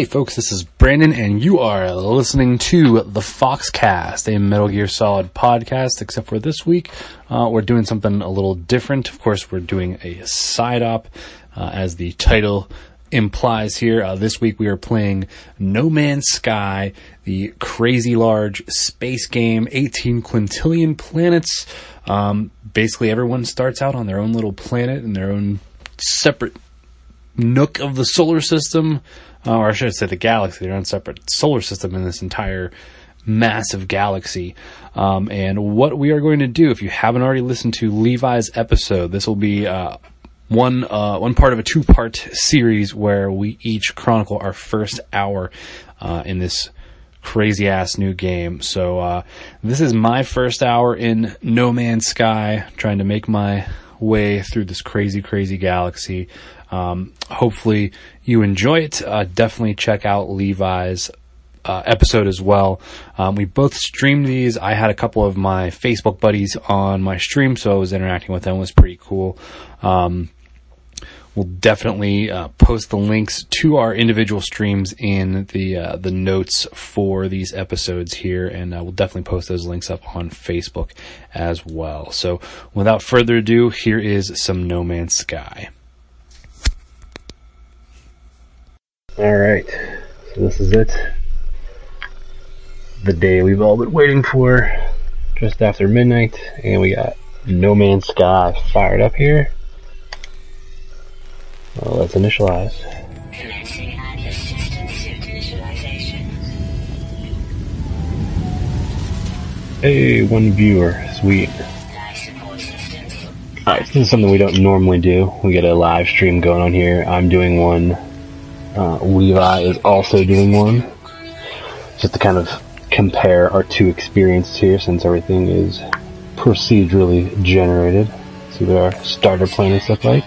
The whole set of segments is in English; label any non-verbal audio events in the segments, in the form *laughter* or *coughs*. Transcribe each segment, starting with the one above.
Hey folks, this is Brandon and you are listening to the Foxcast, a Metal Gear Solid podcast, except for this week, uh, we're doing something a little different. Of course, we're doing a side op, uh, as the title implies here. Uh, this week we are playing No Man's Sky, the crazy large space game, 18 quintillion planets. Um, basically everyone starts out on their own little planet in their own separate nook of the solar system uh, or I should say the galaxy, their own separate solar system in this entire massive galaxy. Um, and what we are going to do, if you haven't already listened to Levi's episode, this will be uh, one uh, one part of a two part series where we each chronicle our first hour uh, in this crazy ass new game. So uh, this is my first hour in No Man's Sky, trying to make my way through this crazy, crazy galaxy. Um, hopefully you enjoy it. Uh, definitely check out Levi's uh, episode as well. Um, we both streamed these. I had a couple of my Facebook buddies on my stream, so I was interacting with them. It was pretty cool. Um, we'll definitely uh, post the links to our individual streams in the uh, the notes for these episodes here, and uh, we'll definitely post those links up on Facebook as well. So, without further ado, here is some No Man's Sky. Alright, so this is it. The day we've all been waiting for, just after midnight, and we got No Man's Sky fired up here. Well, let's initialize. Hey, one viewer, sweet. Alright, this is something we don't normally do. We get a live stream going on here. I'm doing one uh, Levi is also doing one, just to kind of compare our two experiences here since everything is procedurally generated. See what our starter planets look like.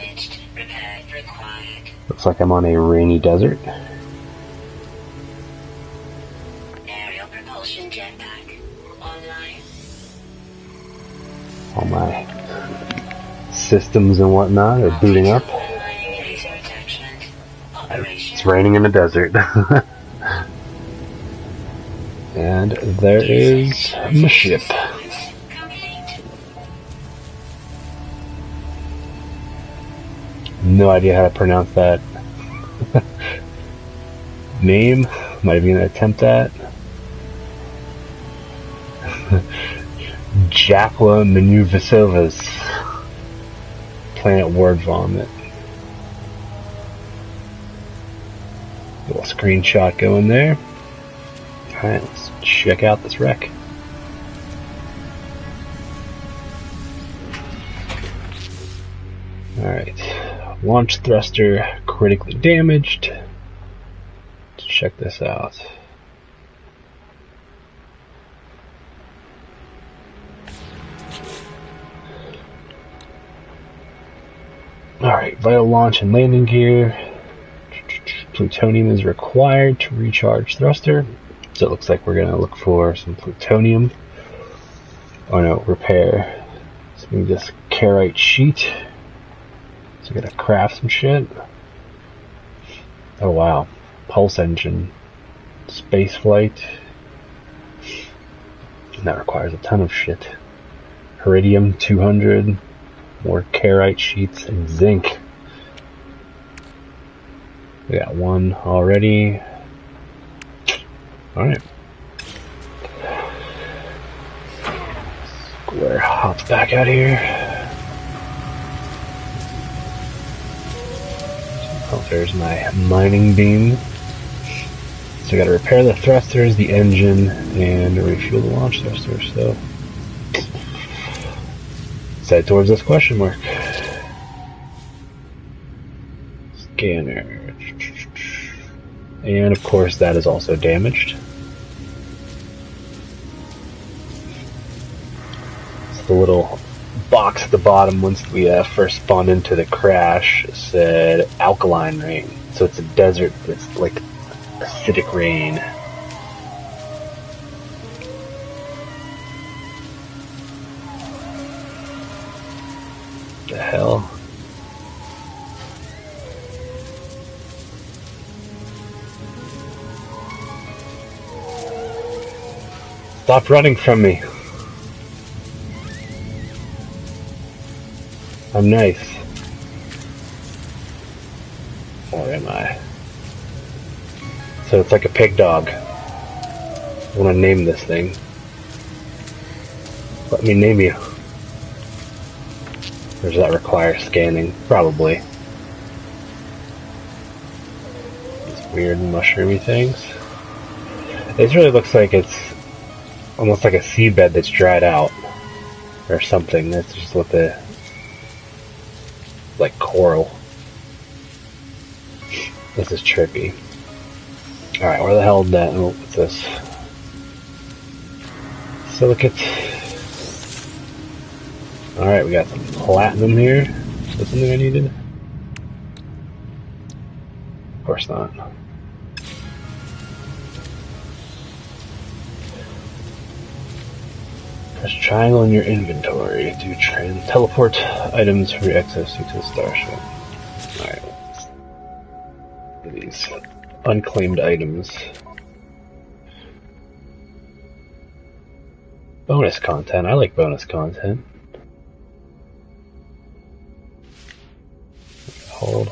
Looks like I'm on a rainy desert. All my systems and whatnot are booting up. It's raining in the desert. *laughs* and there is my ship. No idea how to pronounce that *laughs* name. Might even attempt that. *laughs* Jakwa Manuvasovas. Planet Word Vomit. Little screenshot going there. Alright, let's check out this wreck. Alright, launch thruster critically damaged. Let's check this out. Alright, vital launch and landing gear. Plutonium is required to recharge thruster. So it looks like we're going to look for some plutonium. Oh no, repair. So we need this carite sheet. So we gotta craft some shit. Oh wow. Pulse engine. Space flight. And that requires a ton of shit. Heridium 200. More carite sheets and zinc. We got one already. Alright. Square hops back out here. Oh, there's my mining beam. So I gotta repair the thrusters, the engine, and refuel the launch thrusters, so. Head towards this question mark. Scanner. And of course that is also damaged. The little box at the bottom once we uh, first spawned into the crash said alkaline rain. So it's a desert, that's like acidic rain. The hell? Stop running from me. I'm nice. Or am I? So it's like a pig dog. I want to name this thing. Let me name you. Or does that require scanning? Probably. These weird mushroomy things. This really looks like it's almost like a seabed that's dried out. Or something. That's just what the like coral. This is trippy. Alright, where the hell did that? Oh, what's this? Silicate. Alright, we got some platinum here. Is that something I needed? Of course not. Press triangle in your inventory to teleport items from your access to the starship. Alright. These unclaimed items. Bonus content. I like bonus content. Hold.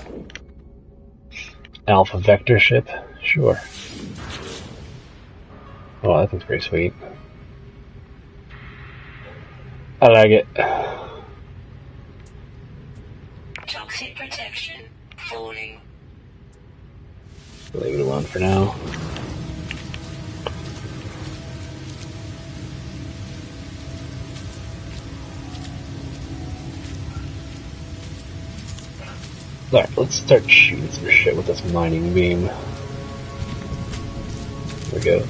Alpha vector ship. Sure. Oh, that thing's pretty sweet. I like it. Toxic protection. Falling. Leave it alone for now. Alright, let's start shooting some shit with this mining beam. There we go.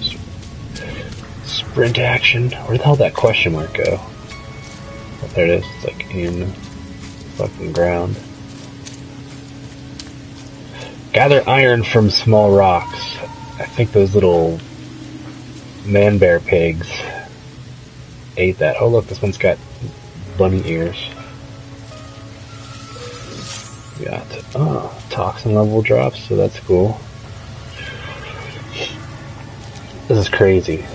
Sprint action. Where the hell did that question mark go? There it is. It's like in fucking ground. Gather iron from small rocks. I think those little man bear pigs ate that. Oh look, this one's got bunny ears. We got oh, toxin level drops, so that's cool. This is crazy.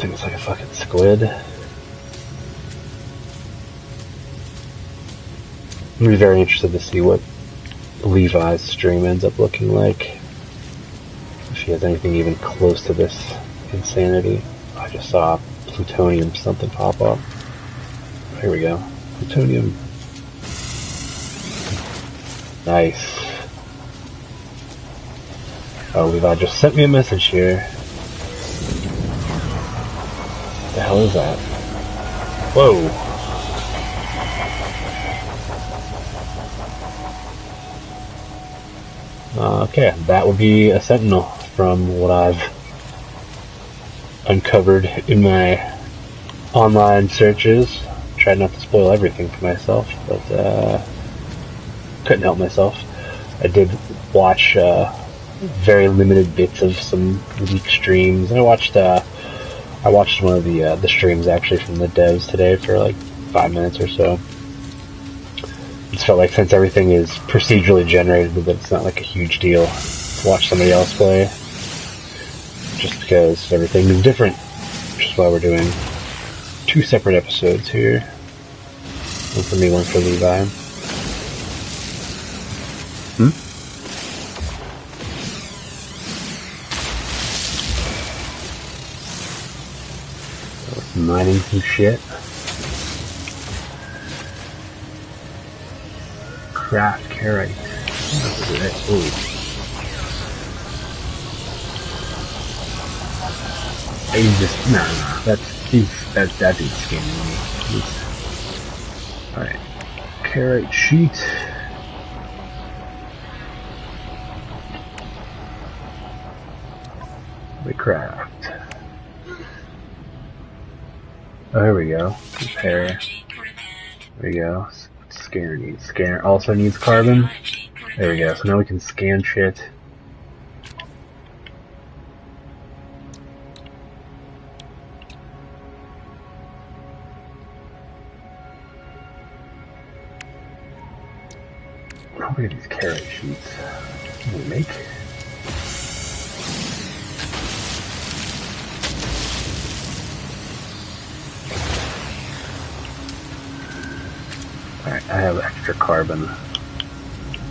Think it's like a fucking squid. I'm be very interested to see what Levi's stream ends up looking like. If he has anything even close to this insanity. I just saw plutonium something pop up. Here we go. Plutonium. Nice. Oh, Levi just sent me a message here. The hell is that? Whoa. Okay, that would be a Sentinel from what I've uncovered in my online searches. Tried not to spoil everything for myself, but uh, couldn't help myself. I did watch uh, very limited bits of some leak streams, and I watched uh, I watched one of the uh, the streams actually from the devs today for like five minutes or so just felt like since everything is procedurally generated, that it's not like a huge deal to watch somebody else play. Just because everything is different. Which is why we're doing two separate episodes here. One for me, one for Levi. Mining some shit. craft carite. Ooh. He's just no, no. That's he's that that scamming me. All right, carite sheet. We craft. Oh, here we go. Prepare. There we go. Scanner needs scanner also needs carbon. There we go. So now we can scan shit. Many of these carite sheets can we make? Alright, I have extra carbon.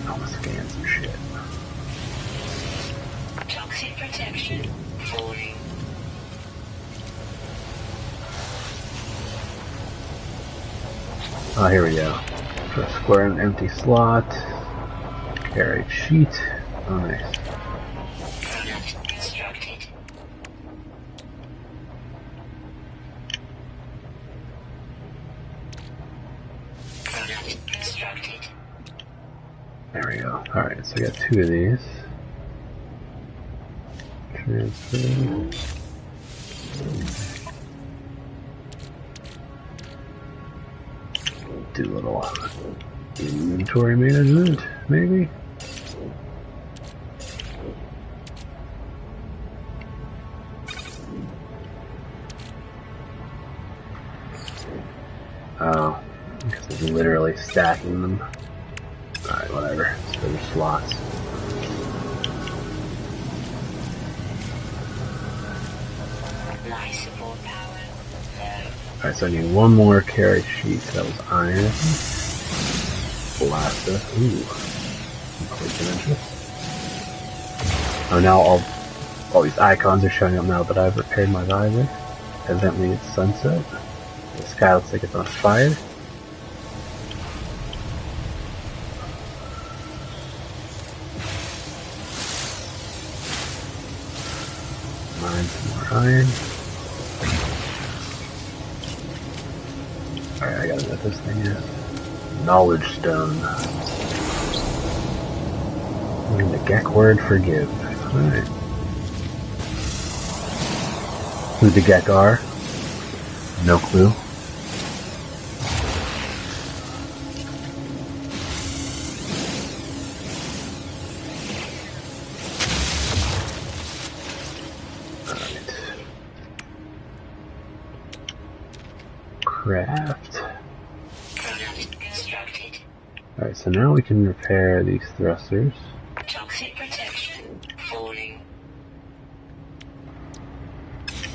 I'll scan some shit. Toxic protection. Falling. Oh, here we go. Square an empty slot. Carite sheet. Oh, nice. I got two of these. Transfer. Do a little inventory management, maybe? Oh, because it's literally stacking them. Slots. Life support power. Low. Alright, so I need one more carite sheet. That was iron. Blasta. Ooh. Complete interest. Oh, now all, all these icons are showing up now that I've repaired my visor. Evidently it's sunset. The sky looks like it's on fire. Iron. Alright, I gotta what this thing is. Knowledge stone. Learn the Gek word forgive. Alright. Who the Gek are? No clue. Now we can repair these thrusters. Toxic protection. Falling.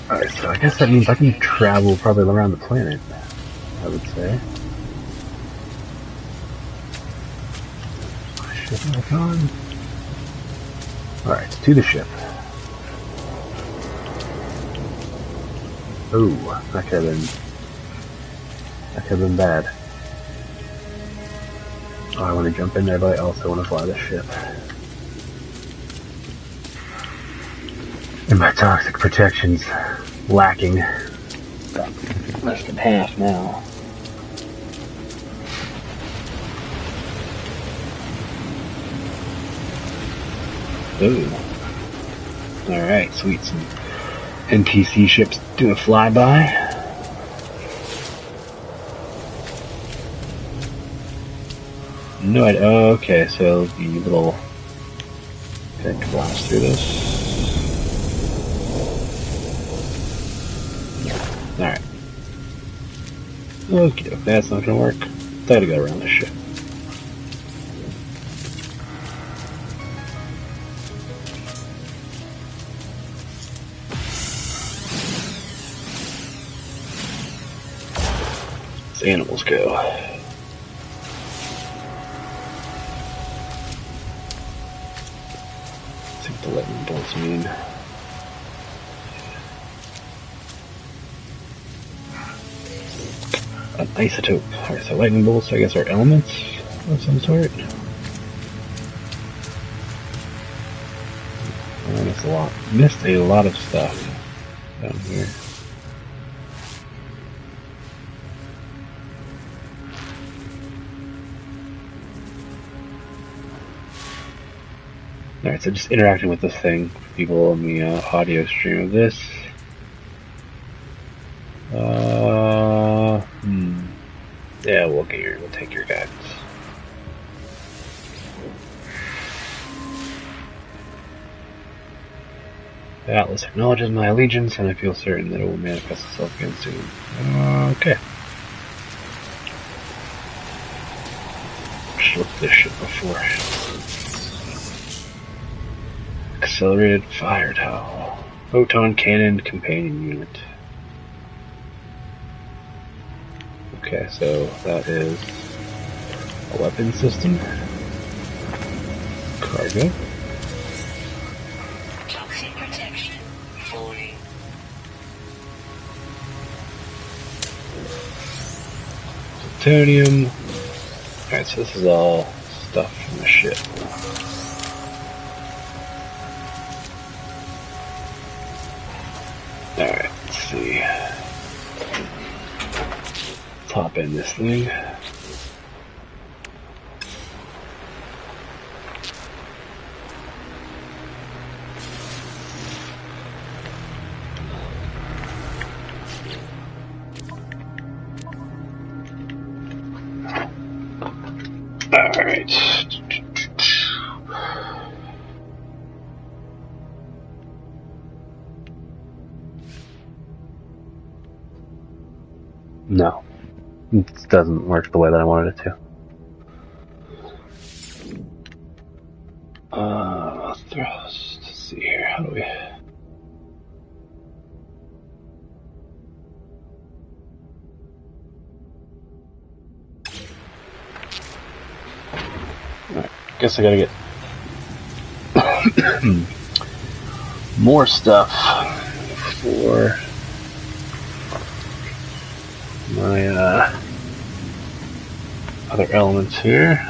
Alright, so I guess that means I can travel probably around the planet, I would say. Ship back on. Alright, to the ship. Oh, that could have been. That could have been bad. I want to jump in there, but I also want to fly the ship. And my toxic protection's lacking. Less than half now. Ooh. Alright, sweet. Some NPC ships do a flyby. No, I, oh, okay, so the little thing blast through this. Alright. Okay, that's not gonna work. Gotta go around this shit. Animals go. Mean. An isotope. Alright, so lightning bolts, I guess, are elements of some sort. I missed a lot. Missed a lot of stuff down here. Alright, so just interacting with this thing, people in the uh, audio stream of this. Uh, hmm. Yeah, we'll get your, we'll take your guidance. The Atlas acknowledges my allegiance, and I feel certain that it will manifest itself again soon. Okay. Just looked this shit before. Accelerated fire tower. Photon cannon companion unit. Okay, so that is A weapon system. Cargo. Toxic protection. Falling. Plutonium. Alright, so this is all stuff from the ship. This thing. Doesn't work the way that I wanted it to. Uh, thrust. Let's see here. How do we. Guess I gotta get *coughs* more stuff for my uh, other elements here.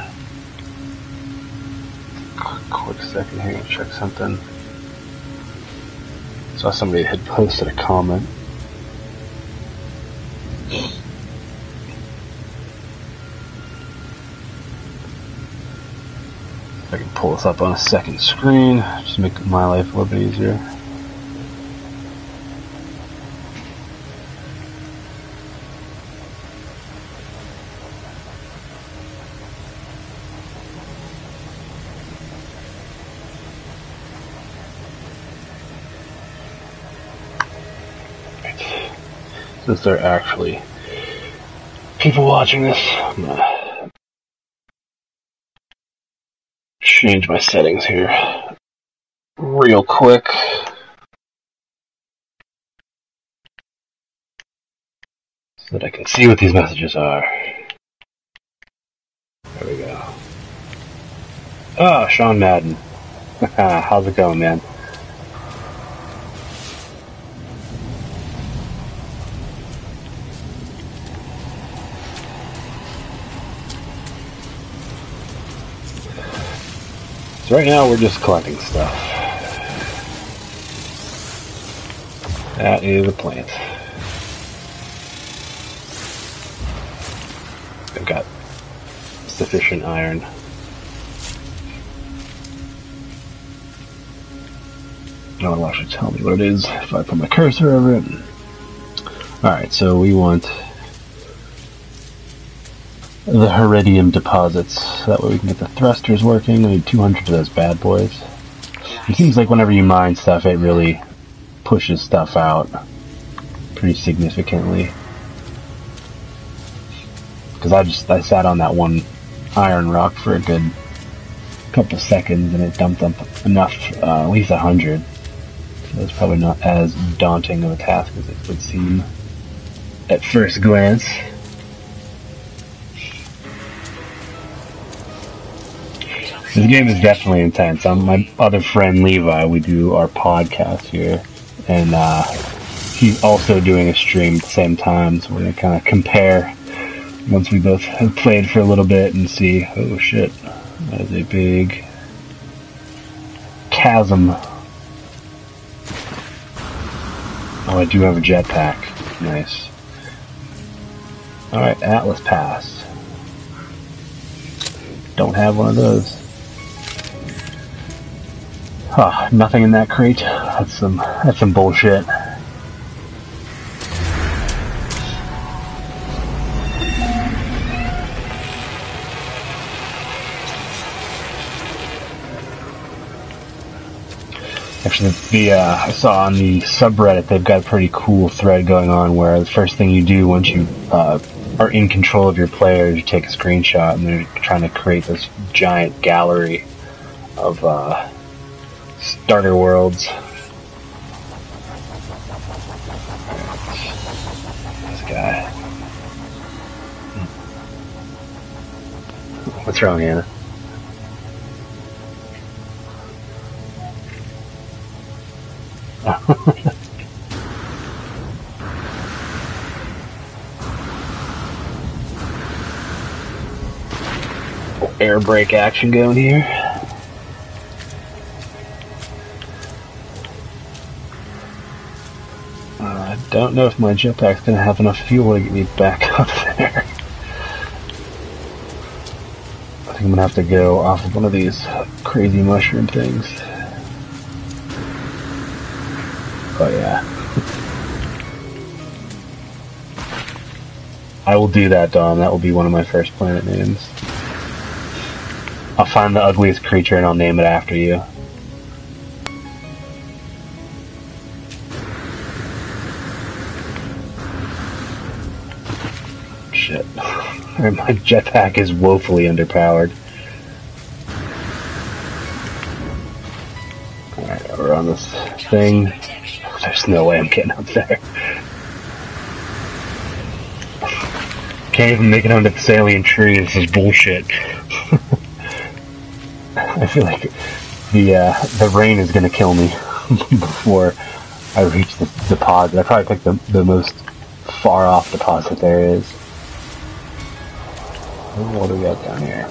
Quick second here, check something. Saw somebody had posted a comment. I can pull this up on a second screen, just make my life a little bit easier. There are actually people watching this, I'm gonna change my settings here real quick. So that I can see what these messages are. There we go. Ah, Sean Madden. *laughs* How's it going, man? So right now we're just collecting stuff. That is a plant. I've got sufficient iron. No one will actually tell me what it is if I put my cursor over it. Alright, so we want the Heridium deposits. That way we can get the thrusters working. I need 200 of those bad boys. It seems like whenever you mine stuff, it really pushes stuff out pretty significantly. Because I just I sat on that one iron rock for a good couple seconds and it dumped up enough, uh, at least a hundred. So it's probably not as daunting of a task as it would seem at first glance. This game is definitely intense. Um, my other friend Levi, we do our podcast here, and uh, he's also doing a stream at the same time. So we're gonna kind of compare once we both have played for a little bit and see. Oh shit, that is a big chasm. Oh, I do have a jetpack. Nice. All right, Atlas Pass. Don't have one of those. Huh, nothing in that crate. That's some that's some bullshit. Actually, the uh, I saw on the subreddit they've got a pretty cool thread going on where the first thing you do once you uh, are in control of your player is you take a screenshot and they're trying to create this giant gallery of uh, starter worlds. This guy. Hmm. What's wrong, Anna? *laughs* Air brake action going here. Don't know if my jetpack's gonna have enough fuel to get me back *laughs* up there. I think I'm gonna have to go off of one of these crazy mushroom things. Oh yeah. *laughs* I will do that, Dom. That will be one of my first planet names. I'll find the ugliest creature and I'll name it after you. My jetpack is woefully underpowered. Alright, we're on this thing. There's no way I'm getting up there. Can't even make it onto the salient tree. This is bullshit. *laughs* I feel like the uh, the rain is gonna kill me *laughs* before I reach the deposit. I probably picked the, the most far off deposit there is. What do we got down here?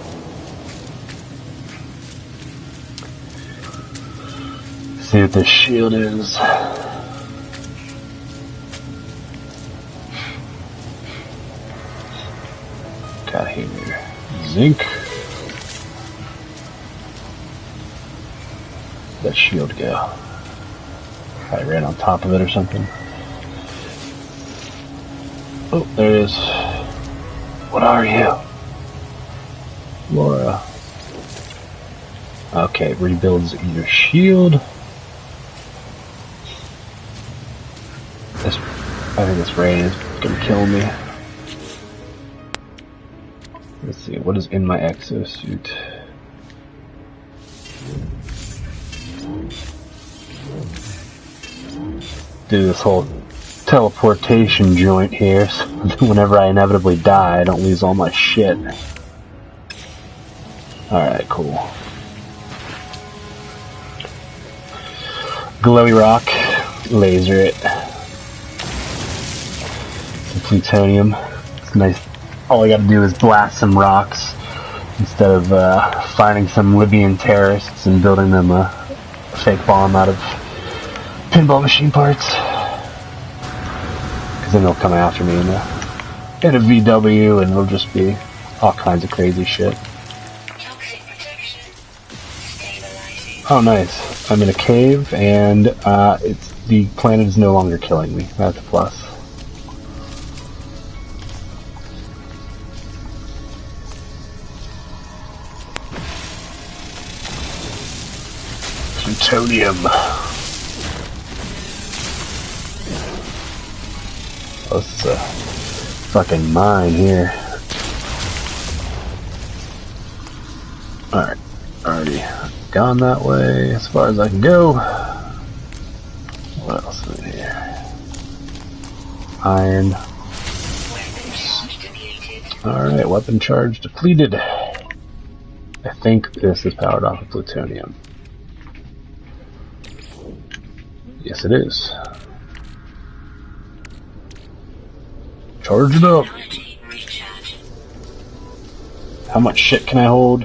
See what this shield is. Got here. Zinc. That shield go? I ran on top of it or something. Oh, there it is. What are you? Laura. Okay, rebuilds your shield. This, I think this rain is gonna kill me. Let's see, what is in my exosuit? Do this whole teleportation joint here, so *laughs* whenever I inevitably die, I don't lose all my shit. Alright, cool. Glowy rock, laser it. Some plutonium. It's nice. All I gotta do is blast some rocks instead of uh, finding some Libyan terrorists and building them a fake bomb out of pinball machine parts. Because then they'll come after me in a, in a VW and it'll just be all kinds of crazy shit. Oh, nice. I'm in a cave, and uh, it's the planet is no longer killing me. That's a plus. Plutonium. Oh, this is a fucking mine here. Alright, already gone that way as far as I can go. What else is here? Iron. Alright, weapon charge depleted. I think this is powered off of plutonium. Yes, it is. Charge it up. How much shit can I hold?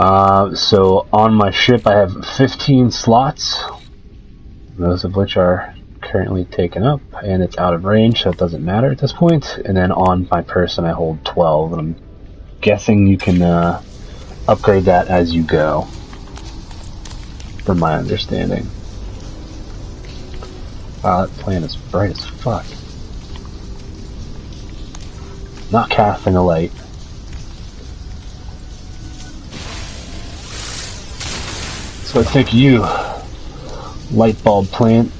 Uh, so on my ship, I have 15 slots, most of which are currently taken up, and it's out of range, so it doesn't matter at this point. And then on my person, I hold 12, and I'm guessing you can uh, upgrade that as you go, from my understanding. Wow, that plan is bright as fuck. Not casting a light. So I think you, light bulb plant.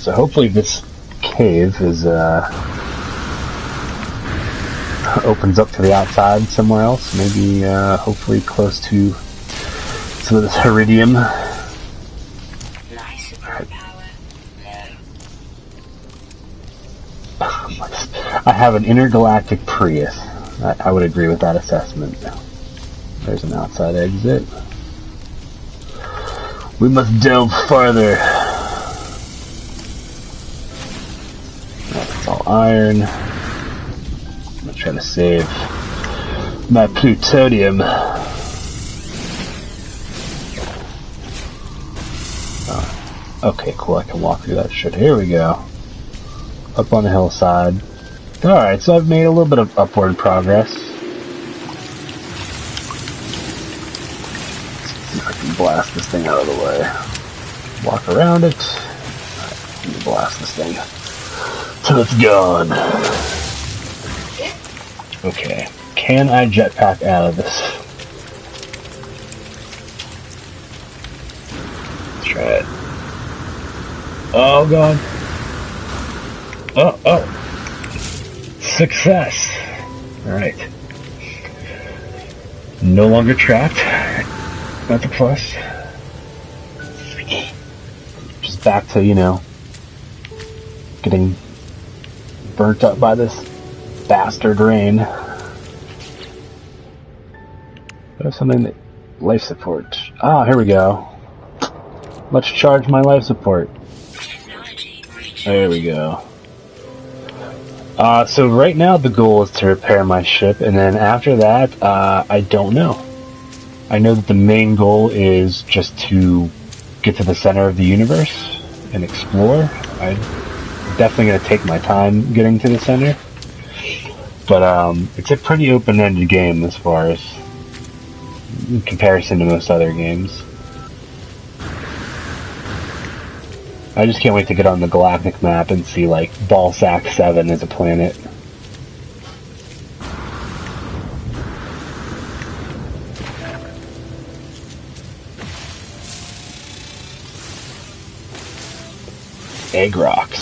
So hopefully this cave is uh, opens up to the outside somewhere else. Maybe uh, hopefully close to some of this Heridium. Nice superpower. No. I have an intergalactic Prius. I, I would agree with that assessment. There's an outside exit. We must delve farther. That's all iron. I'm gonna try to save my plutonium. Oh, okay, cool. I can walk through that shit. Here we go. Up on the hillside. Alright, so I've made a little bit of upward progress. Let's see if I can blast this thing out of the way. Around it. Alright, let me blast this thing till it's gone. Okay. Can I jetpack out of this? Let's try it. Oh god. Oh, oh. Success. Alright. No longer trapped. That's a plus. Back to, you know, getting burnt up by this bastard rain. There's something that life support. Ah, here we go. Let's charge my life support. There we go. Uh, so right now the goal is to repair my ship, and then after that, uh, I don't know. I know that the main goal is just to get to the center of the universe explore. I'm definitely going to take my time getting to the center, but um, it's a pretty open-ended game as far as in comparison to most other games. I just can't wait to get on the galactic map and see like Ballsack 7 as a planet. Egg rocks.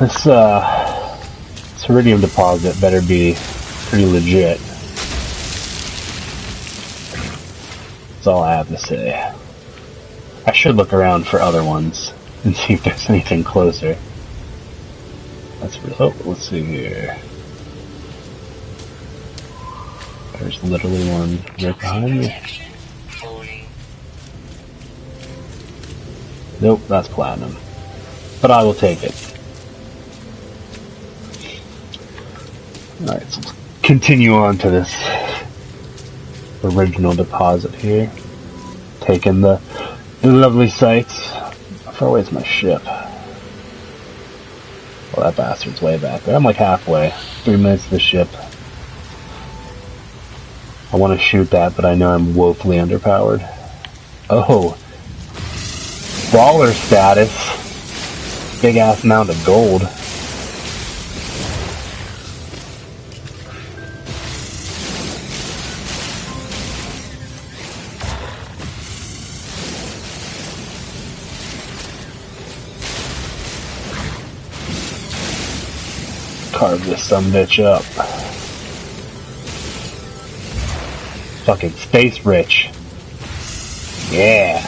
this uh this Heridium deposit better be pretty legit. That's all I have to say. I should look around for other ones and *laughs* see if there's anything closer. That's. Oh, let's see here. There's literally one right behind me. Nope, that's platinum. But I will take it. Alright, so let's continue on to this original deposit here. Taking the, the lovely sights. How far away is my ship? That bastard's way back there. I'm like halfway. Three minutes to the ship. I want to shoot that, but I know I'm woefully underpowered. Oh, baller status. Big ass mound of gold. Carve this some bitch up. Fucking space rich. Yeah. *laughs*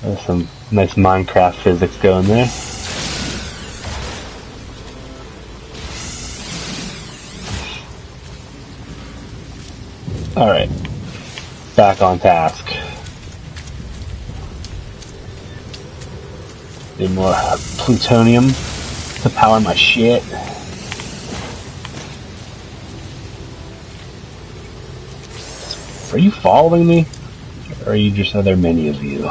There's some nice Minecraft physics going there. Alright. Back on task. Need more uh, plutonium to power my shit. Are you following me? Or are you just are there many of you?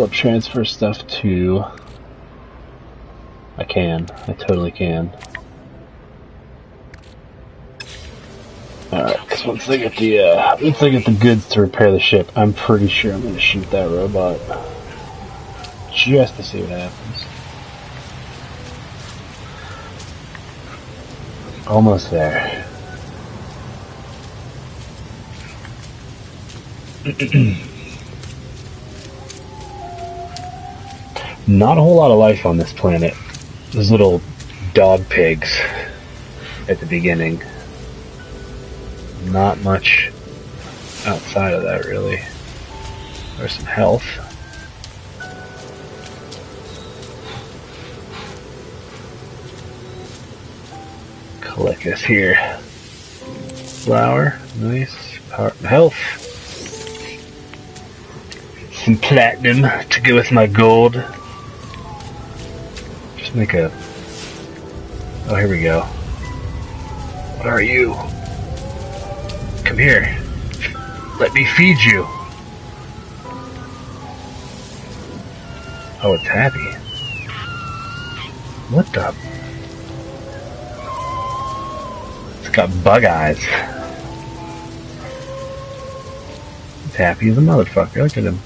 Still transfer stuff to... I can. I totally can. Alright, guess once they get the uh, once they get the goods to repair the ship, I'm pretty sure I'm gonna shoot that robot just to see what happens. Almost there. *clears throat* Not a whole lot of life on this planet. Those little dog pigs at the beginning. Not much outside of that, really. There's some health. Collect this here. Flower, nice. Power, health. Some platinum to go with my gold. Make a. Oh, here we go. What are you? Come here. Let me feed you. Oh, it's happy. What the? It's got bug eyes. It's happy as a motherfucker. Look at him.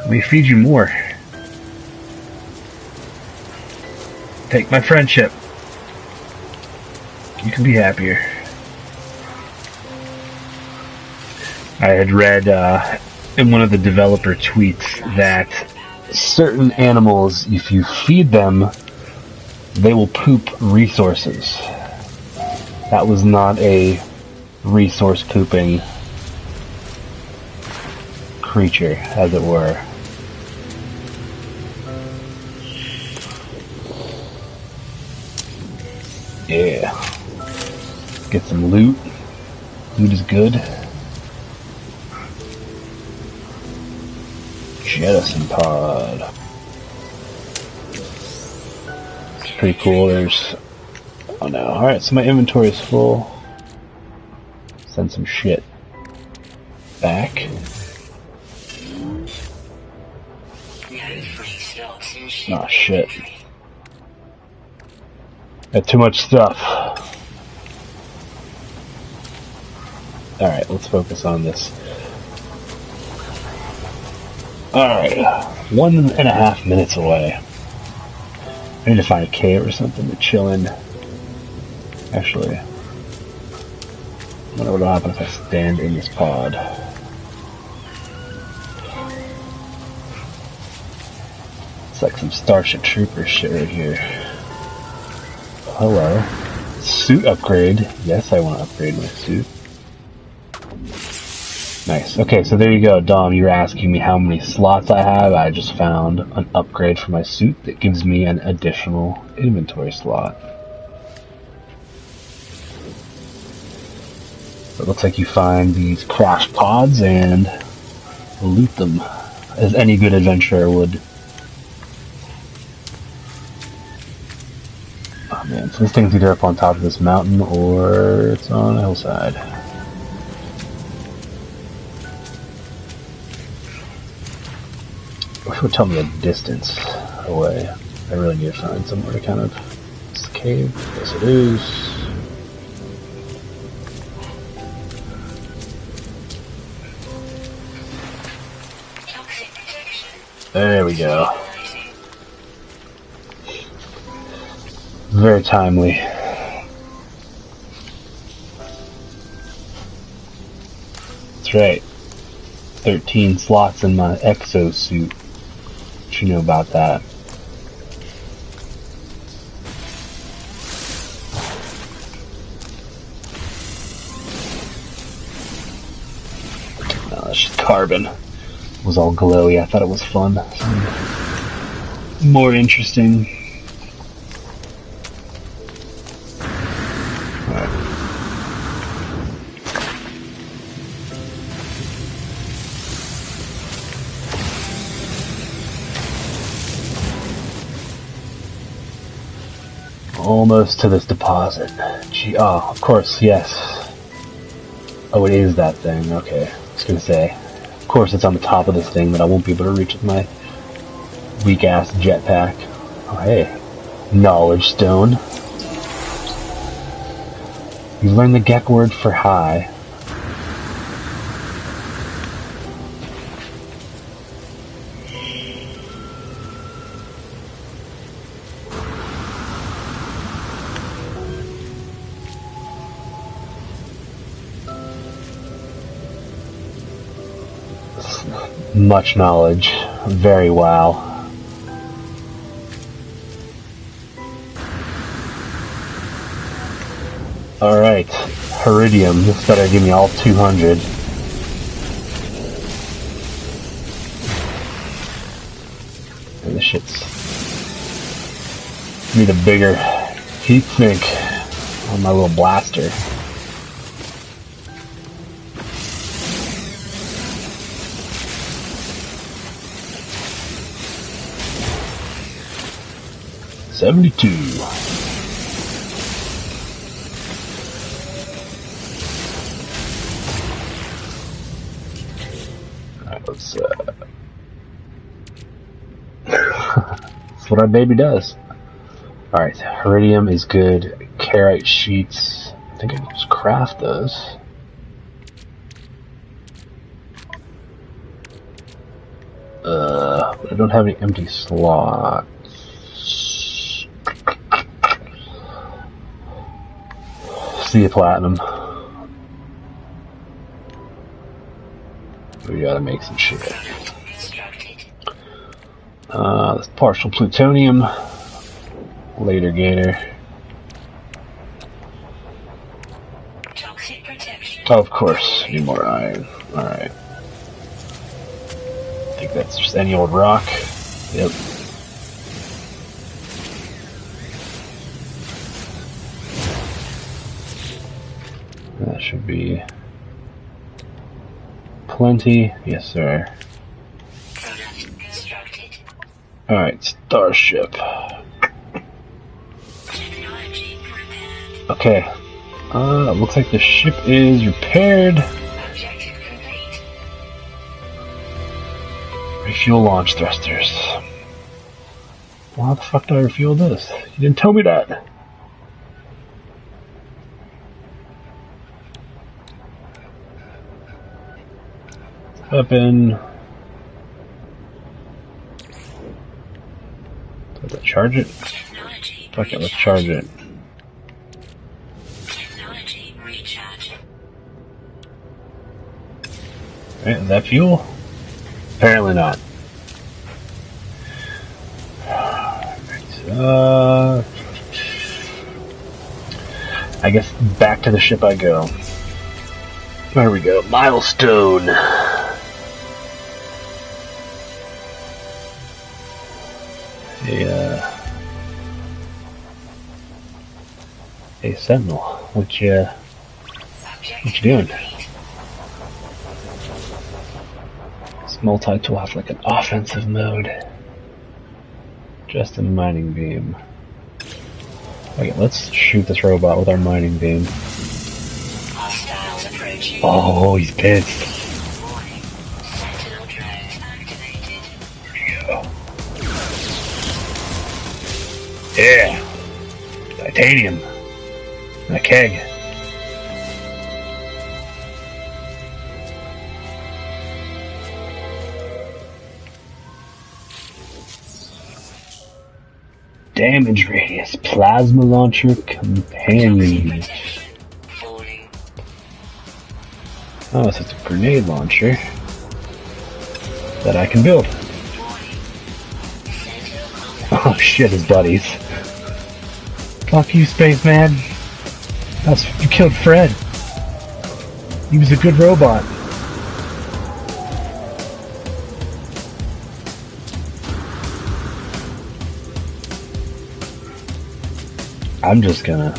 Let me feed you more. Take my friendship. You can be happier. I had read uh, in one of the developer tweets that certain animals, if you feed them, they will poop resources. That was not a resource pooping creature, as it were. Yeah. Get some loot. Loot is good. Jettison pod. It's pretty cool. There's. Oh no. Alright, so my inventory is full. Send some shit back. No free slots in ship Aw, shit. Got too much stuff. Alright, let's focus on this. Alright, one and a half minutes away. I need to find a cave or something to chill in. Actually, I wonder what'll happen if I stand in this pod. It's like some Starship Trooper shit right here. Hello. Suit upgrade. Yes, I want to upgrade my suit. Nice. Okay, so there you go, Dom. You were asking me how many slots I have. I just found an upgrade for my suit that gives me an additional inventory slot. It looks like you find these crash pods and loot them, as any good adventurer would. Man, so this thing's either up on top of this mountain or it's on a hillside. It would tell me a distance away. I really need to find somewhere to kind of. It's cave. Yes, it is. There we go. Very timely. That's right. 13 slots in my exosuit. What you know about that? Oh, no, that's just carbon. It was all glowy. I thought it was fun. More interesting. Almost to this deposit. Gee, oh, of course, yes. Oh, it is that thing. Okay. I was gonna say. Of course, it's on the top of this thing that I won't be able to reach with my weak ass jetpack. Oh, hey. Knowledge stone. You've learned the Gek word for high. Much knowledge. Very wow. Alright. Heridium. This better give me all 200. And this shit's... Need a bigger heat sink on my little blaster. Seventy-two. Alright, let's uh *laughs* That's what our baby does. Alright, Heridium is good. Carite sheets. I think I can just craft those. Uh, I don't have any empty slots. See a platinum. We gotta make some shit. Uh, partial plutonium. Later gator. Of course, need more iron. Alright. I think that's just any old rock. Yep. Be plenty. Yes, sir. Alright, Starship. Okay. Uh, looks like the ship is repaired. Refuel launch thrusters. How the fuck do I refuel this? You didn't tell me that. Weapon. Did I charge it? Fuck it, let's charge it. Right, is that fuel? Apparently not. Right, uh, I guess back to the ship I go. There we go. Milestone. A, uh, a sentinel. Which, uh, What you doing? This multi-tool has like an offensive mode. Just a mining beam. Okay, let's shoot this robot with our mining beam. Oh, he's pissed. And a keg. Damage radius, plasma launcher, companion. Oh, so it's a grenade launcher that I can build. *laughs* Oh shit, his buddies. Fuck you, spaceman. That's you killed Fred. He was a good robot. I'm just gonna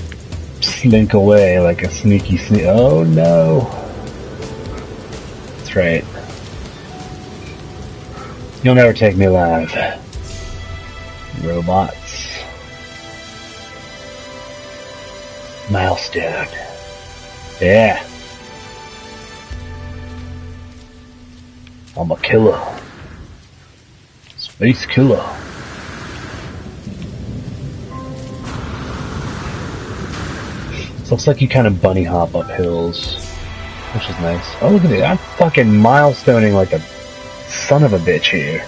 slink away like a sneaky sneak. Oh no. That's right. You'll never take me alive. Robots. Milestone. Yeah. I'm a killer. Space killer. Looks like you kind of bunny hop up hills, which is nice. Oh, look at it. I'm fucking milestoning like a son of a bitch here.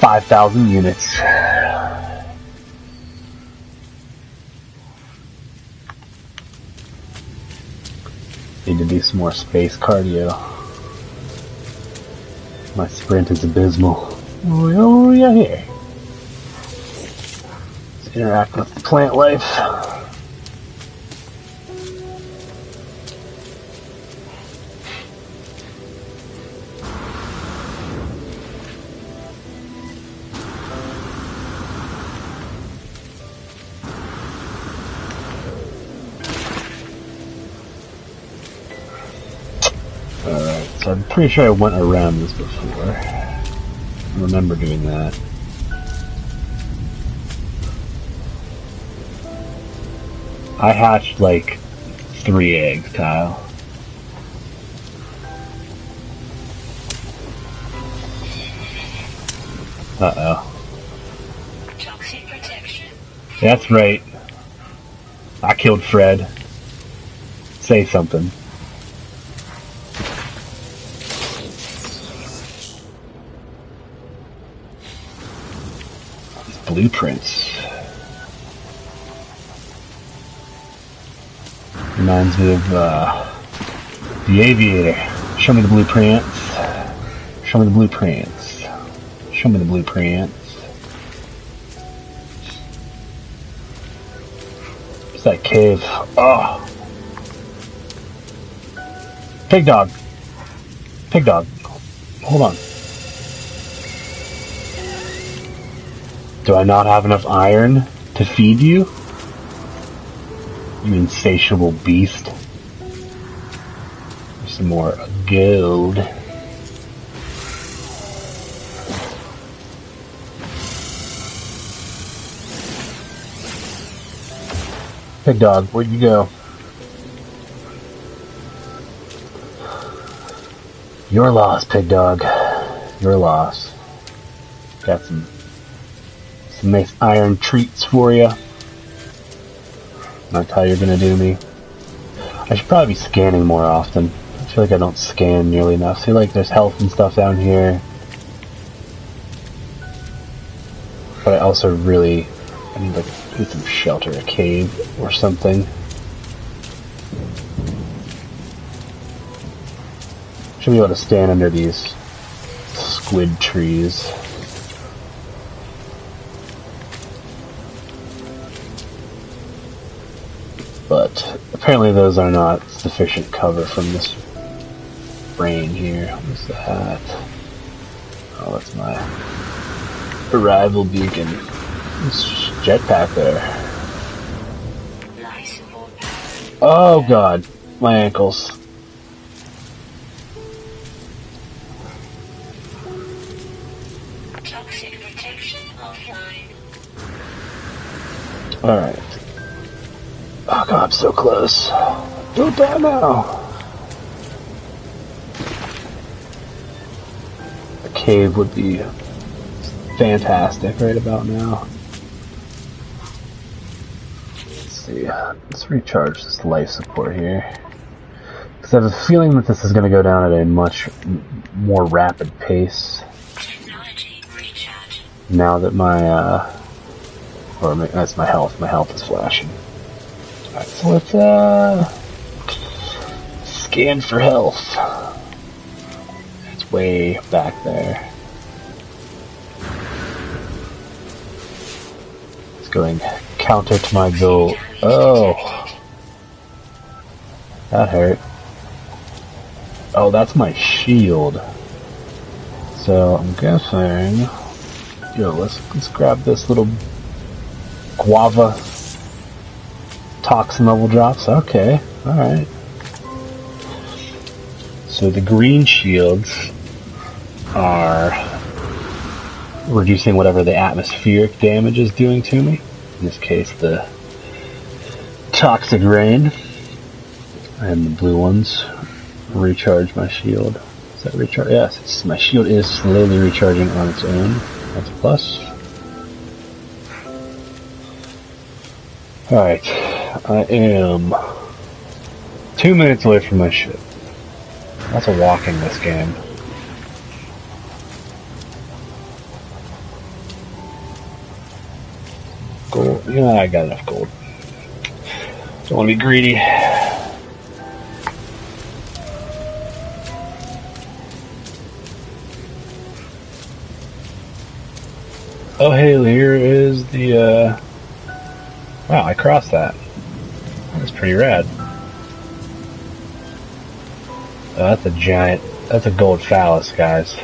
5,000 units. Need to do some more space cardio. My sprint is abysmal. Oh, yeah, oh, here. Let's interact with plant life. Pretty sure I went around this before. I remember doing that. I hatched like three eggs, Kyle. Uh oh. Toxic protection. That's right. I killed Fred. Say something. Blueprints. Reminds me of uh, the Aviator. Show me the blueprints. Show me the blueprints. Show me the blueprints. It's that cave. Oh. Pig dog. Pig dog. Hold on. Do I not have enough iron to feed you? You insatiable beast. Some more gold. Pig dog, where'd you go? Your loss, pig dog. Your loss. Got some some nice iron treats for you. That's how you're gonna do me. I should probably be scanning more often. I feel like I don't scan nearly enough. See, like there's health and stuff down here, but I also really I need like need some shelter, a cave or something. Should be able to stand under these squid trees. Apparently those are not sufficient cover from this rain here. What's that? Oh, that's my arrival beacon. Jetpack there. Life support power. Oh god, my ankles. Toxic protection. Alright. So close. Don't die now. A cave would be fantastic right about now. Let's see. Let's recharge this life support here. Because I have a feeling that this is going to go down at a much more rapid pace now that my, uh, or my, that's my health. My health is flashing. Alright, so let's, uh, scan for health. It's way back there. It's going counter to my goal. Oh, that hurt. Oh, that's my shield. So I'm guessing. Yo, let's let's grab this little guava toxin level drops. Okay, all right. So the green shields are reducing whatever the atmospheric damage is doing to me. In this case, the toxic rain. And the blue ones recharge my shield. Is that recharge? Yes, my shield is slowly recharging on its own. That's a plus. Alright, I am two minutes away from my ship. That's a walk in this game. Gold. Yeah, I got enough gold. Don't want to be greedy. Oh, hey, here is the, uh... Wow, I crossed that. That's pretty rad. Oh, that's a giant... That's a gold phallus, guys.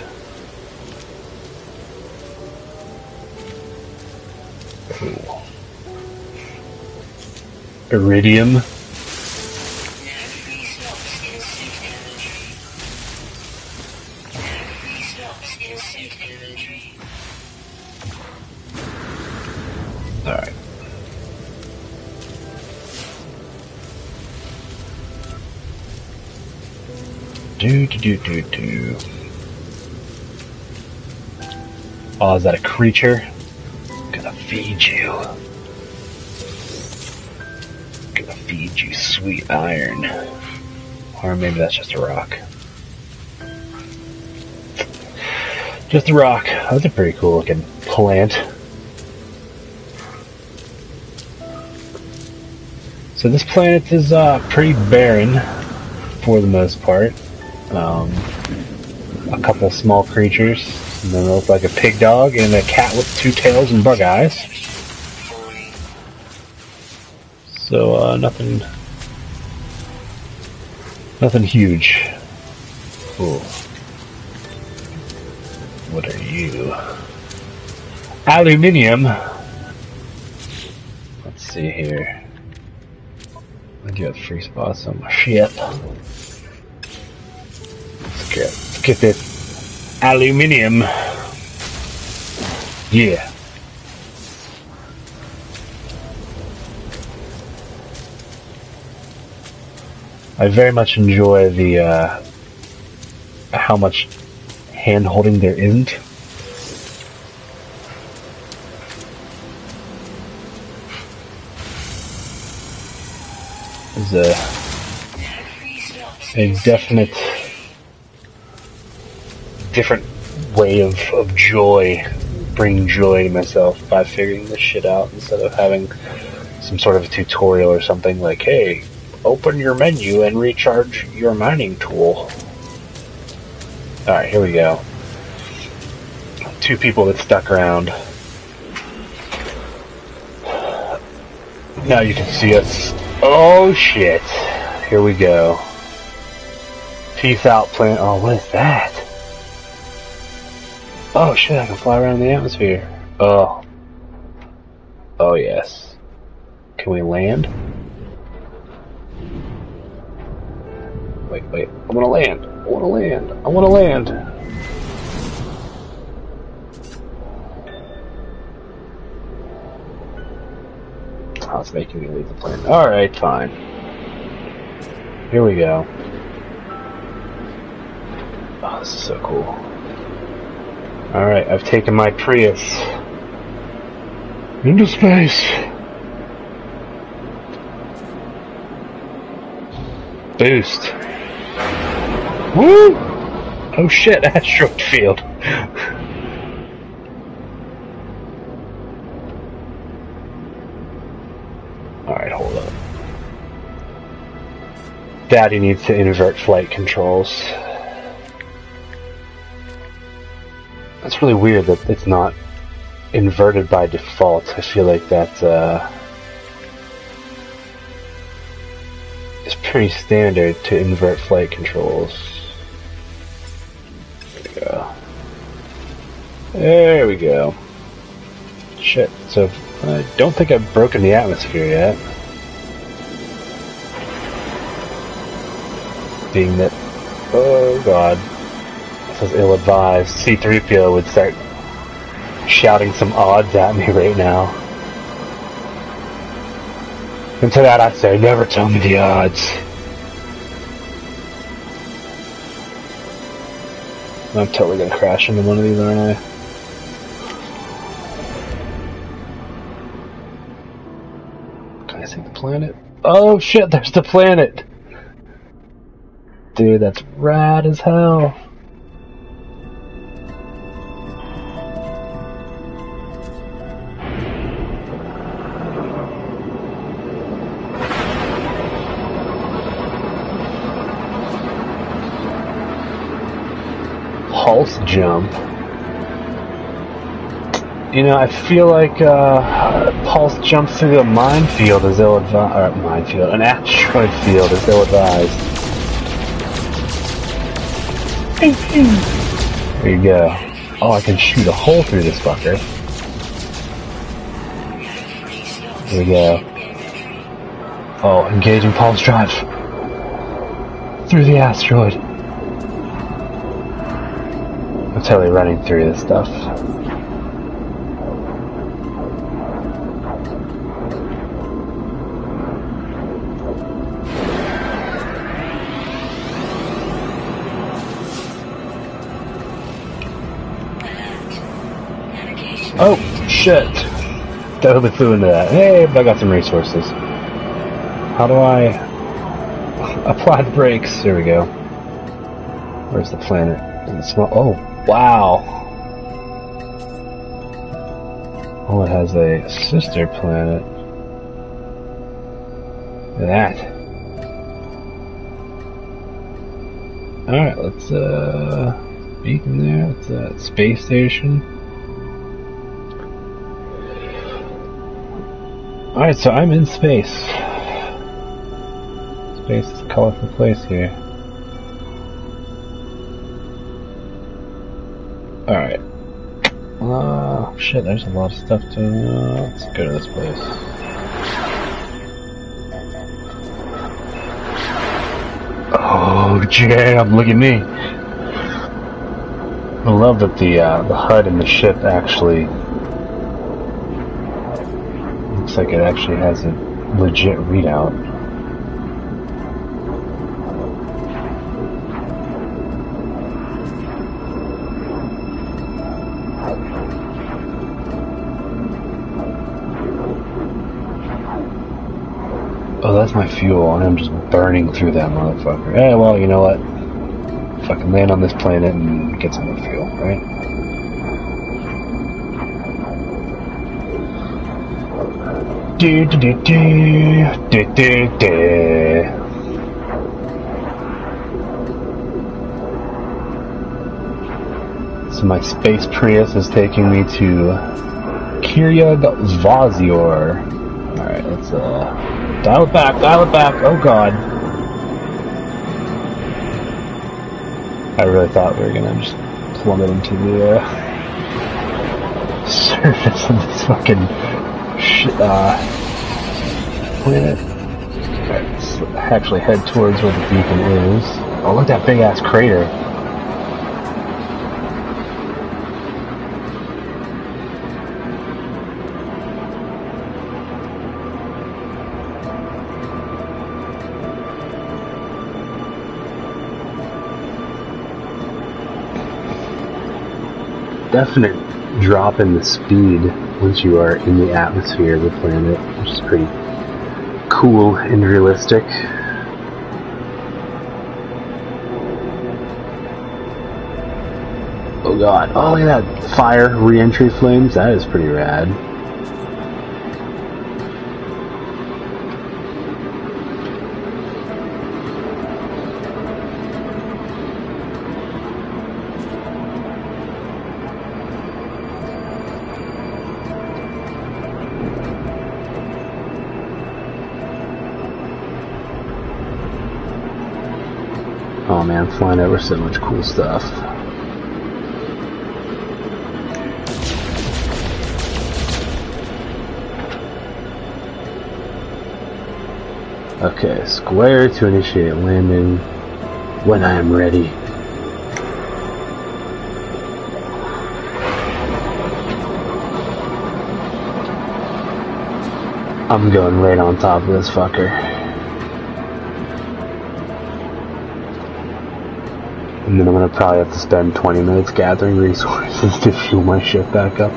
Iridium. Do do. Oh, is that a creature? Gonna feed you. Gonna feed you sweet iron. Or maybe that's just a rock. Just a rock. That's a pretty cool looking plant. So this planet is uh, pretty barren for the most part. Um, a couple small creatures, and then it looks like a pig dog and a cat with two tails and bug eyes. So uh, nothing, nothing huge. Cool. What are you? Aluminium. Let's see here. I do have free spots on my ship. Get, let's get this aluminium. Yeah. I very much enjoy the uh, how much hand holding there isn't. There's a a definite. Different way of, of joy, bring joy to myself by figuring this shit out instead of having some sort of a tutorial or something like, hey, open your menu and recharge your mining tool. Alright, here we go. Two people that stuck around. Now you can see us. Oh shit. Here we go. Peace out, plant. Oh, what is that? Oh shit, I can fly around the atmosphere. Oh. Oh yes. Can we land? Wait, wait. I wanna land. I wanna land. I wanna land. Oh, it's making me leave the plane. Alright, fine. Here we go. Oh, this is so cool. Alright, I've taken my Prius into space. Boost. Woo! Oh shit, *laughs* asteroid field. Alright, hold up. Daddy needs to invert flight controls. Really weird that it's not inverted by default. I feel like that uh, is pretty standard to invert flight controls. There we go. Shit. So I don't think I've broken the atmosphere yet. Being that, oh god, is ill advised. C3PO would start shouting some odds at me right now. And to that I say, never tell me the odds. I'm totally gonna crash into one of these, aren't I? Can I see the planet? Oh shit, there's the planet! Dude, that's rad as hell. Jump. You know, I feel like uh, Pulse jumps through the minefield as ill advised. Minefield, an asteroid field as ill advised. There you go. Oh, I can shoot a hole through this fucker. There we go. Oh, engaging Pulse drive. Through the asteroid. I'm totally running through this stuff. Oh, shit. Totally flew into that. Hey, but I got some resources. How do I *laughs* apply the brakes? Here we go. Where's the planet? It small? Oh, wow. Oh, it has a sister planet. Look at that. Alright, let's, uh, beacon there. It's a space station. Alright, so I'm in space. Space is a colorful place here. Shit, there's a lot of stuff to. Let's go to this place. Oh, jam! Look at me! I love that the, uh, the HUD in the ship actually Looks like it actually has a legit readout. Fuel, and I'm just burning through that motherfucker. Hey, well, you know what? Fucking land on this planet and get some more fuel, right? So my space Prius is taking me to Kiryag Vazior. Alright, let's uh dial it back, dial it back, oh god. I really thought we were gonna just plummet into the uh, *laughs* surface of this fucking uh, planet. Let's actually head towards where the beacon is. Oh, look at that big ass crater. Definite drop in the speed once you are in the atmosphere of the planet, which is pretty cool and realistic. Oh god. Oh, look at that fire re-entry flames. That is pretty rad. Flying over so much cool stuff. Okay, square to initiate landing when I am ready. I'm going right on top of this fucker. And then I'm going to probably have to spend 20 minutes gathering resources *laughs* to fuel my ship back up.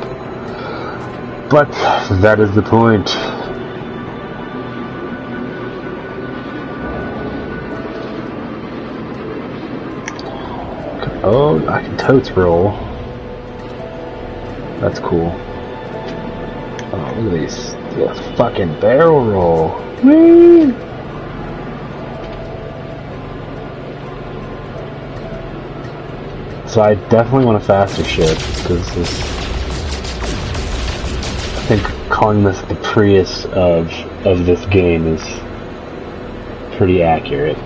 But that is the point. Oh, I can totes roll. That's cool. Oh, look at these. Yeah, fucking barrel roll. Whee! So I definitely want a faster ship because this. I think calling this the Prius of of this game is pretty accurate.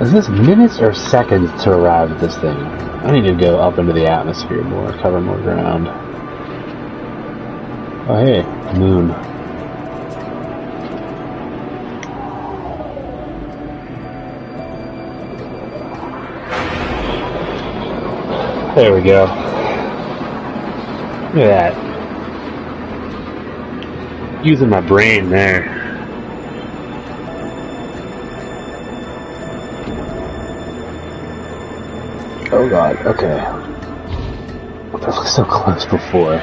Is this minutes or seconds to arrive at this thing? I need to go up into the atmosphere more, cover more ground. Oh hey, moon. There we go. Look at that. Using my brain there. Oh god, okay. That was so close before.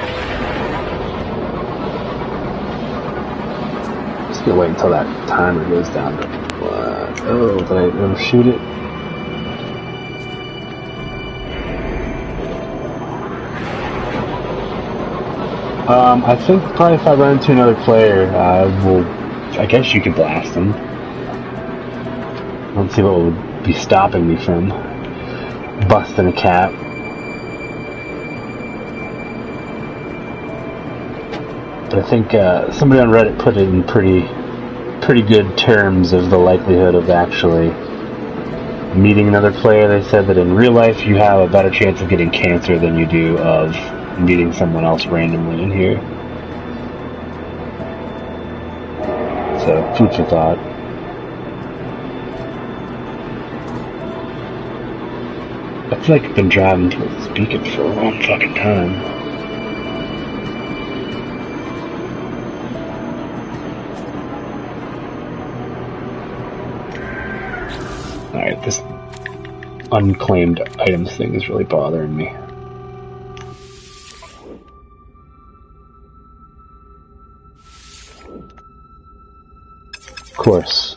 Just gonna wait until that timer goes down what? Uh, oh, did I overshoot it? Um, I think probably if I run into another player, I will. I guess you could blast them. Let's see what would be stopping me from busting a cap. But I think uh, somebody on Reddit put it in pretty, pretty good terms of the likelihood of actually meeting another player. They said that in real life you have a better chance of getting cancer than you do of meeting someone else randomly in here. So, food for thought. I feel like I've been driving towards this beacon for a long fucking time. Alright, this unclaimed items thing is really bothering me. Course.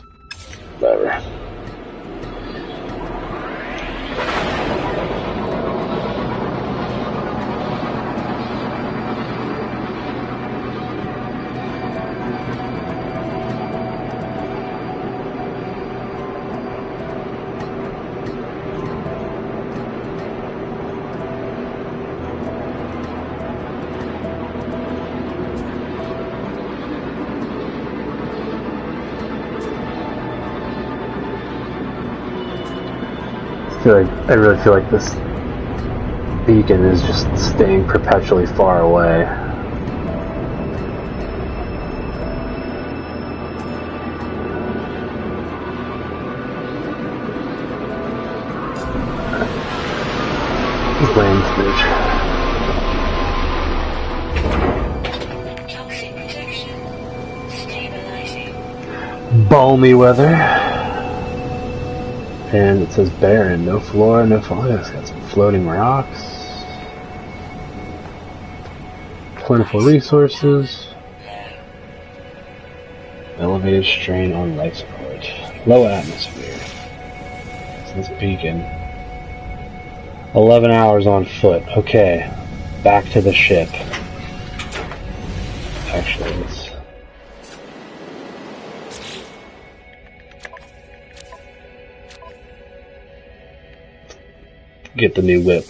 I feel like I really feel like this beacon is just staying perpetually far away. Lane switch. Toxic protection. Stabilizing. Balmy weather. And it says barren, no flora, no fauna. It's got some floating rocks. Plentiful resources. Elevated strain on life support. Low atmosphere. This beacon. 11 hours on foot. Okay. Back to the ship. Get the new whip.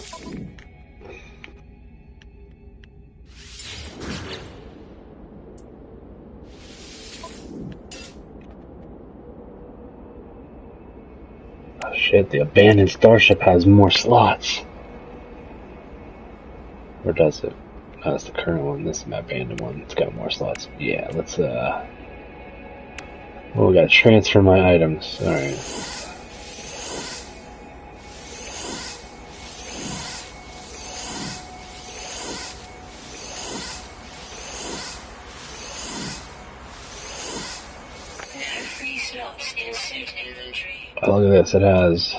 Oh shit, the abandoned starship has more slots. Or does it? No, that's the current one. This is my abandoned one. It's got more slots. Yeah, let's, uh... Well, we gotta transfer my items. Alright. This. It has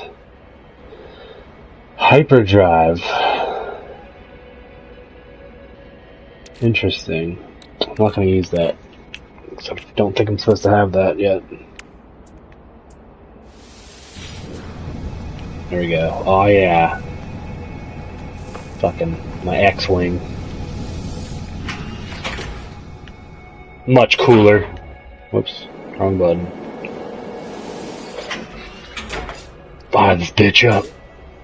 hyperdrive. Interesting. I'm not going to use that. I don't think I'm supposed to have that yet. There we go. Oh yeah. Fucking my X-Wing. Much cooler. Whoops. Wrong button. This bitch up.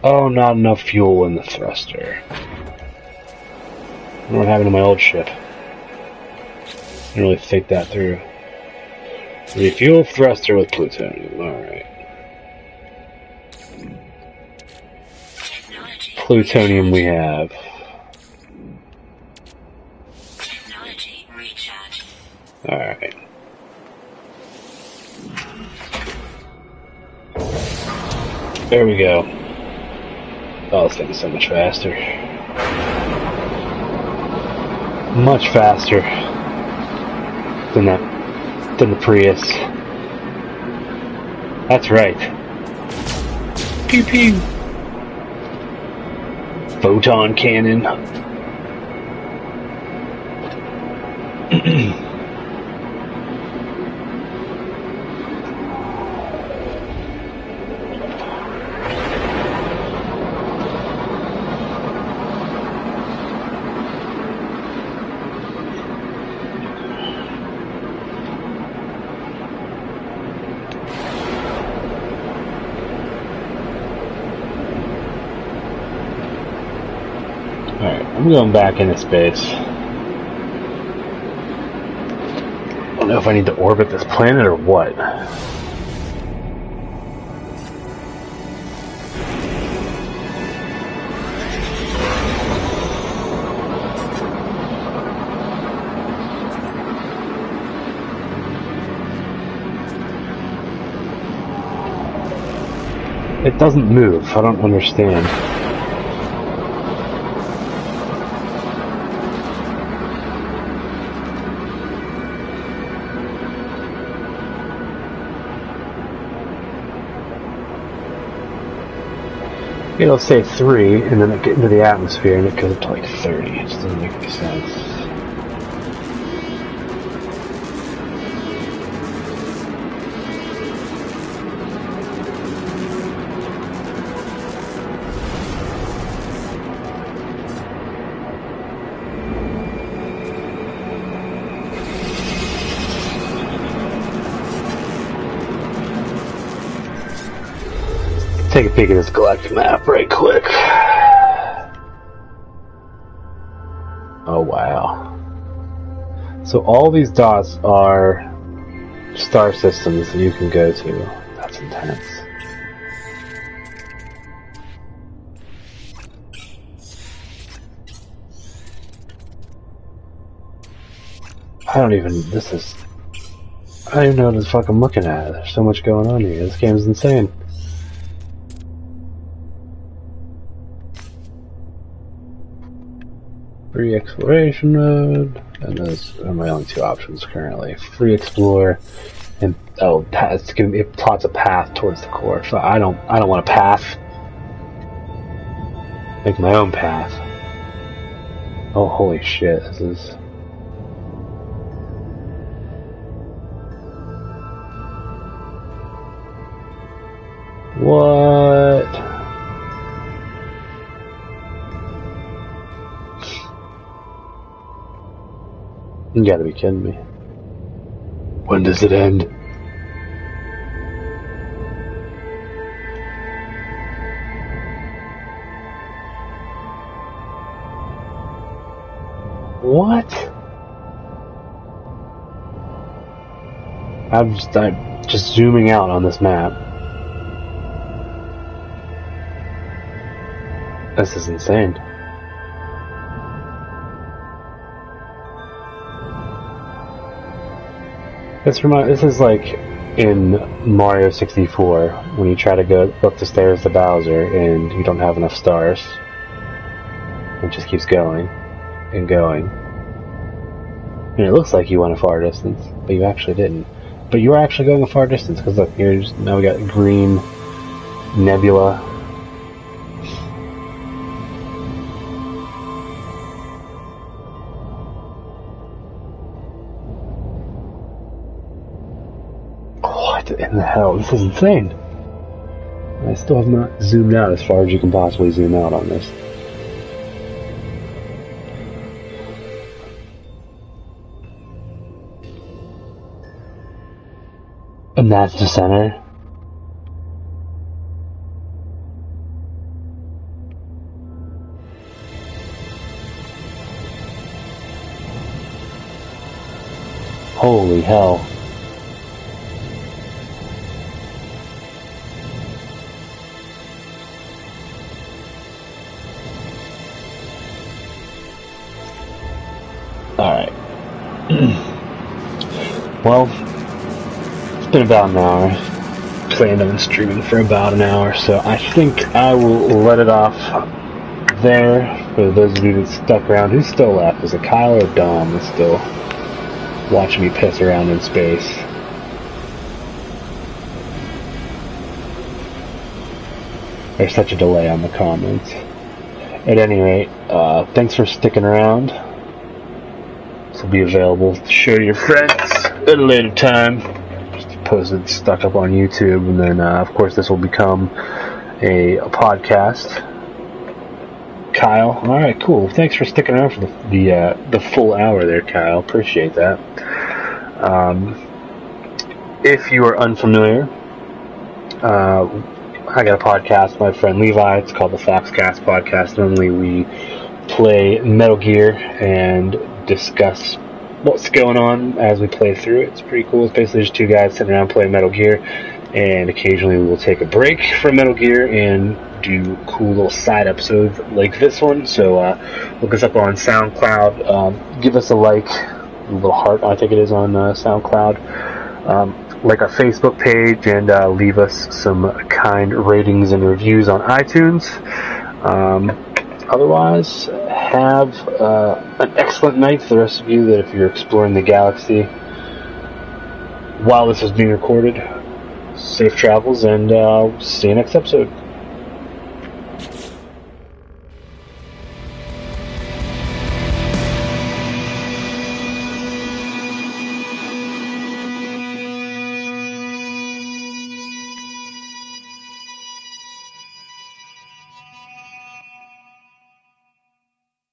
Oh, not enough fuel in the thruster. I what happened to my old ship. Didn't really think that through. Refuel thruster with plutonium. Alright. Plutonium we have. Alright. There we go. Oh, it's getting so much faster. Much faster than that than the Prius. That's right. Pew pew. Photon cannon. I'm going back into space. I don't know if I need to orbit this planet or what. It doesn't move. I don't understand. It'll say three, and then it get into the atmosphere, and it goes up to like thirty. It just doesn't make any sense. At this galactic map right quick. Oh wow. So all these dots are star systems that you can go to. That's intense. I don't even. This is. I don't even know what the fuck I'm looking at. There's so much going on here. This game's insane. Free exploration mode, and those are my only two options currently. Free explore, and oh, it's gonna be it plots a path towards the core. So I don't, I don't want a path. Make my own path. Oh, holy shit! This is. What? You gotta be kidding me. When does it end? What? I'm just, I'm just zooming out on this map. This is insane. This. This is like in Mario 64 when you try to go up the stairs to Bowser and you don't have enough stars. It just keeps going and going. And it looks like you went a far distance, but you actually didn't. But you were actually going a far distance because look, here's now we got green nebula. This is insane. I still have not zoomed out as far as you can possibly zoom out on this. And that's the center. Holy hell. Alright. *clears throat* well, it's been about an hour. Planned on streaming for about an hour, so I think I will let it off there. For those of you that stuck around, who's still left? Is it Kyle or Dom that's still watching me piss around in space? There's such a delay on the comments. At any rate, uh, thanks for sticking around. Will be available to to your friends at a later time. Just posted, stuck up on YouTube, and then, uh, of course, this will become a, a podcast. Kyle, all right, cool. Thanks for sticking around for the the, uh, the full hour there, Kyle. Appreciate that. Um, if you are unfamiliar, uh, I got a podcast with my friend Levi. It's called the Foxcast Podcast. Normally, we play Metal Gear and discuss what's going on as we play through it. It's pretty cool. It's basically just two guys sitting around playing Metal Gear, and occasionally we will take a break from Metal Gear and do cool little side episodes like this one. So uh, look us up on SoundCloud. Um, give us a like, a little heart, I think it is on uh, SoundCloud. Um, like our Facebook page and uh, leave us some kind ratings and reviews on iTunes. Um, otherwise, have uh, an excellent night for the rest of you that if you're exploring the galaxy while this is being recorded. Safe travels and uh, see you next episode.